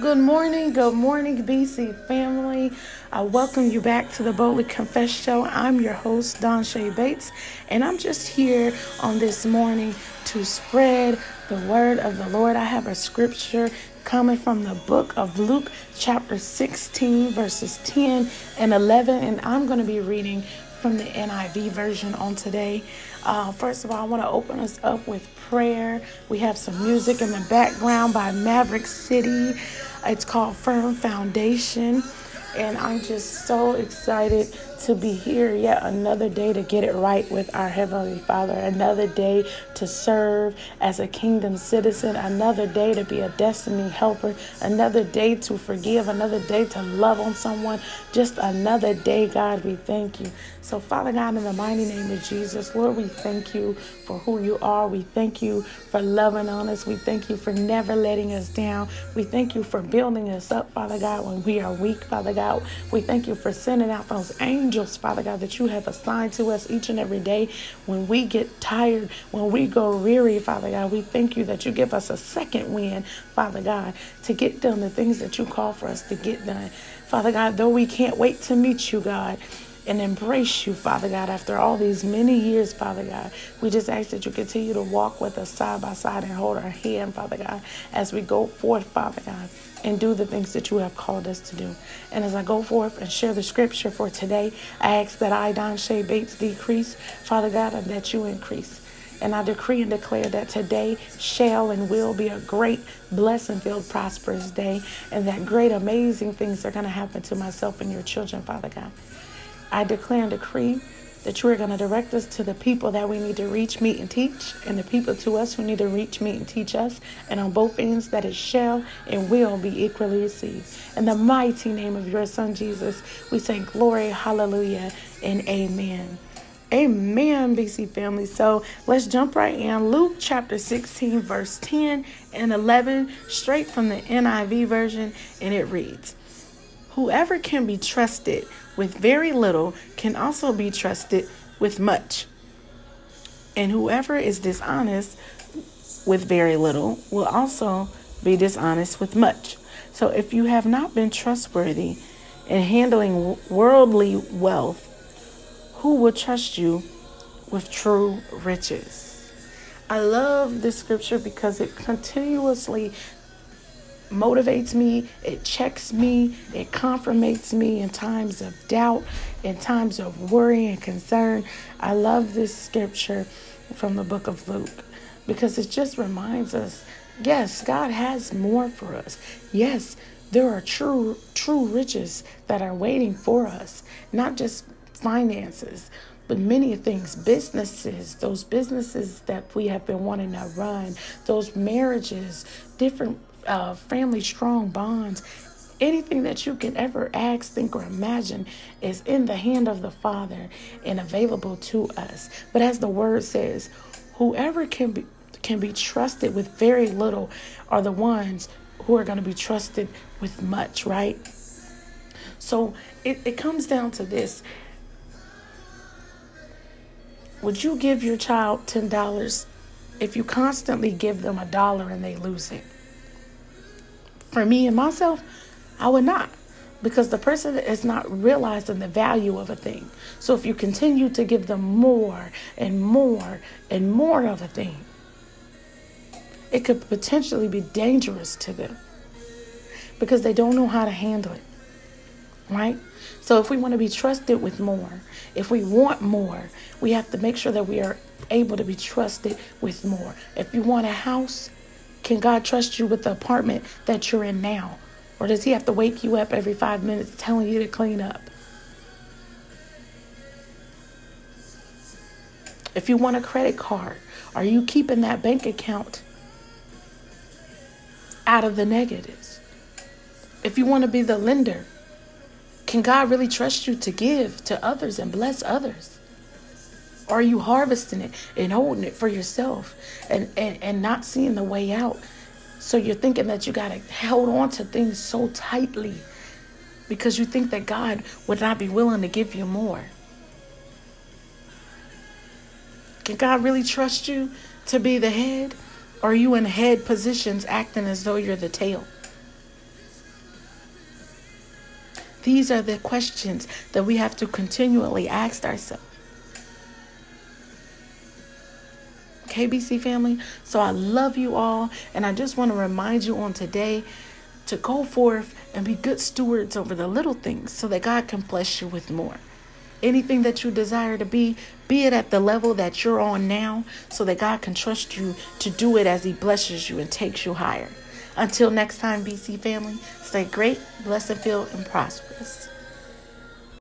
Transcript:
Good morning, good morning, BC family. I welcome you back to the Boldly Confess Show. I'm your host, Donshay Bates, and I'm just here on this morning to spread the word of the Lord. I have a scripture coming from the book of Luke, chapter 16, verses 10 and 11, and I'm going to be reading from the NIV version on today. Uh, first of all, I want to open us up with prayer. We have some music in the background by Maverick City. It's called Firm Foundation. And I'm just so excited to be here yet another day to get it right with our Heavenly Father, another day to serve as a kingdom citizen, another day to be a destiny helper, another day to forgive, another day to love on someone, just another day, God, we thank you. So, Father God, in the mighty name of Jesus, Lord, we thank you for who you are. We thank you for loving on us. We thank you for never letting us down. We thank you for building us up, Father God, when we are weak, Father God. We thank you for sending out those angels angels, Father God, that you have assigned to us each and every day. When we get tired, when we go weary, Father God, we thank you that you give us a second wind, Father God, to get done the things that you call for us to get done. Father God, though we can't wait to meet you, God, and embrace you, Father God, after all these many years, Father God. We just ask that you continue to walk with us side by side and hold our hand, Father God, as we go forth, Father God and do the things that you have called us to do. And as I go forth and share the scripture for today, I ask that I, Donshay Bates, decrease, Father God, and that you increase. And I decree and declare that today shall and will be a great, blessing filled, prosperous day, and that great, amazing things are going to happen to myself and your children, Father God. I declare and decree that you are going to direct us to the people that we need to reach, meet, and teach, and the people to us who need to reach, meet, and teach us. And on both ends, that it shall and will be equally received. In the mighty name of your Son, Jesus, we say glory, hallelujah, and amen. Amen, BC family. So let's jump right in. Luke chapter 16, verse 10 and 11, straight from the NIV version, and it reads Whoever can be trusted with very little can also be trusted with much. And whoever is dishonest with very little will also be dishonest with much. So if you have not been trustworthy in handling worldly wealth, who will trust you with true riches? I love this scripture because it continuously motivates me, it checks me, it confirmates me in times of doubt, in times of worry and concern. I love this scripture from the book of Luke because it just reminds us yes, God has more for us. Yes, there are true true riches that are waiting for us, not just finances, but many things businesses those businesses that we have been wanting to run those marriages different uh, family strong bonds. Anything that you can ever ask, think, or imagine is in the hand of the Father and available to us. But as the word says, whoever can be can be trusted with very little are the ones who are going to be trusted with much, right? So it, it comes down to this. Would you give your child $10 if you constantly give them a dollar and they lose it? For me and myself, I would not. Because the person is not realizing the value of a thing. So if you continue to give them more and more and more of a thing, it could potentially be dangerous to them because they don't know how to handle it. Right? So if we want to be trusted with more, if we want more, we have to make sure that we are able to be trusted with more. If you want a house, can God trust you with the apartment that you're in now? Or does He have to wake you up every five minutes telling you to clean up? If you want a credit card, are you keeping that bank account out of the negatives? If you want to be the lender, can God really trust you to give to others and bless others? Are you harvesting it and holding it for yourself and, and, and not seeing the way out? So you're thinking that you got to hold on to things so tightly because you think that God would not be willing to give you more. Can God really trust you to be the head? Or are you in head positions acting as though you're the tail? These are the questions that we have to continually ask ourselves. KBC family. So I love you all. And I just want to remind you on today to go forth and be good stewards over the little things so that God can bless you with more. Anything that you desire to be, be it at the level that you're on now so that God can trust you to do it as He blesses you and takes you higher. Until next time, BC family, stay great, blessed, filled, and prosperous.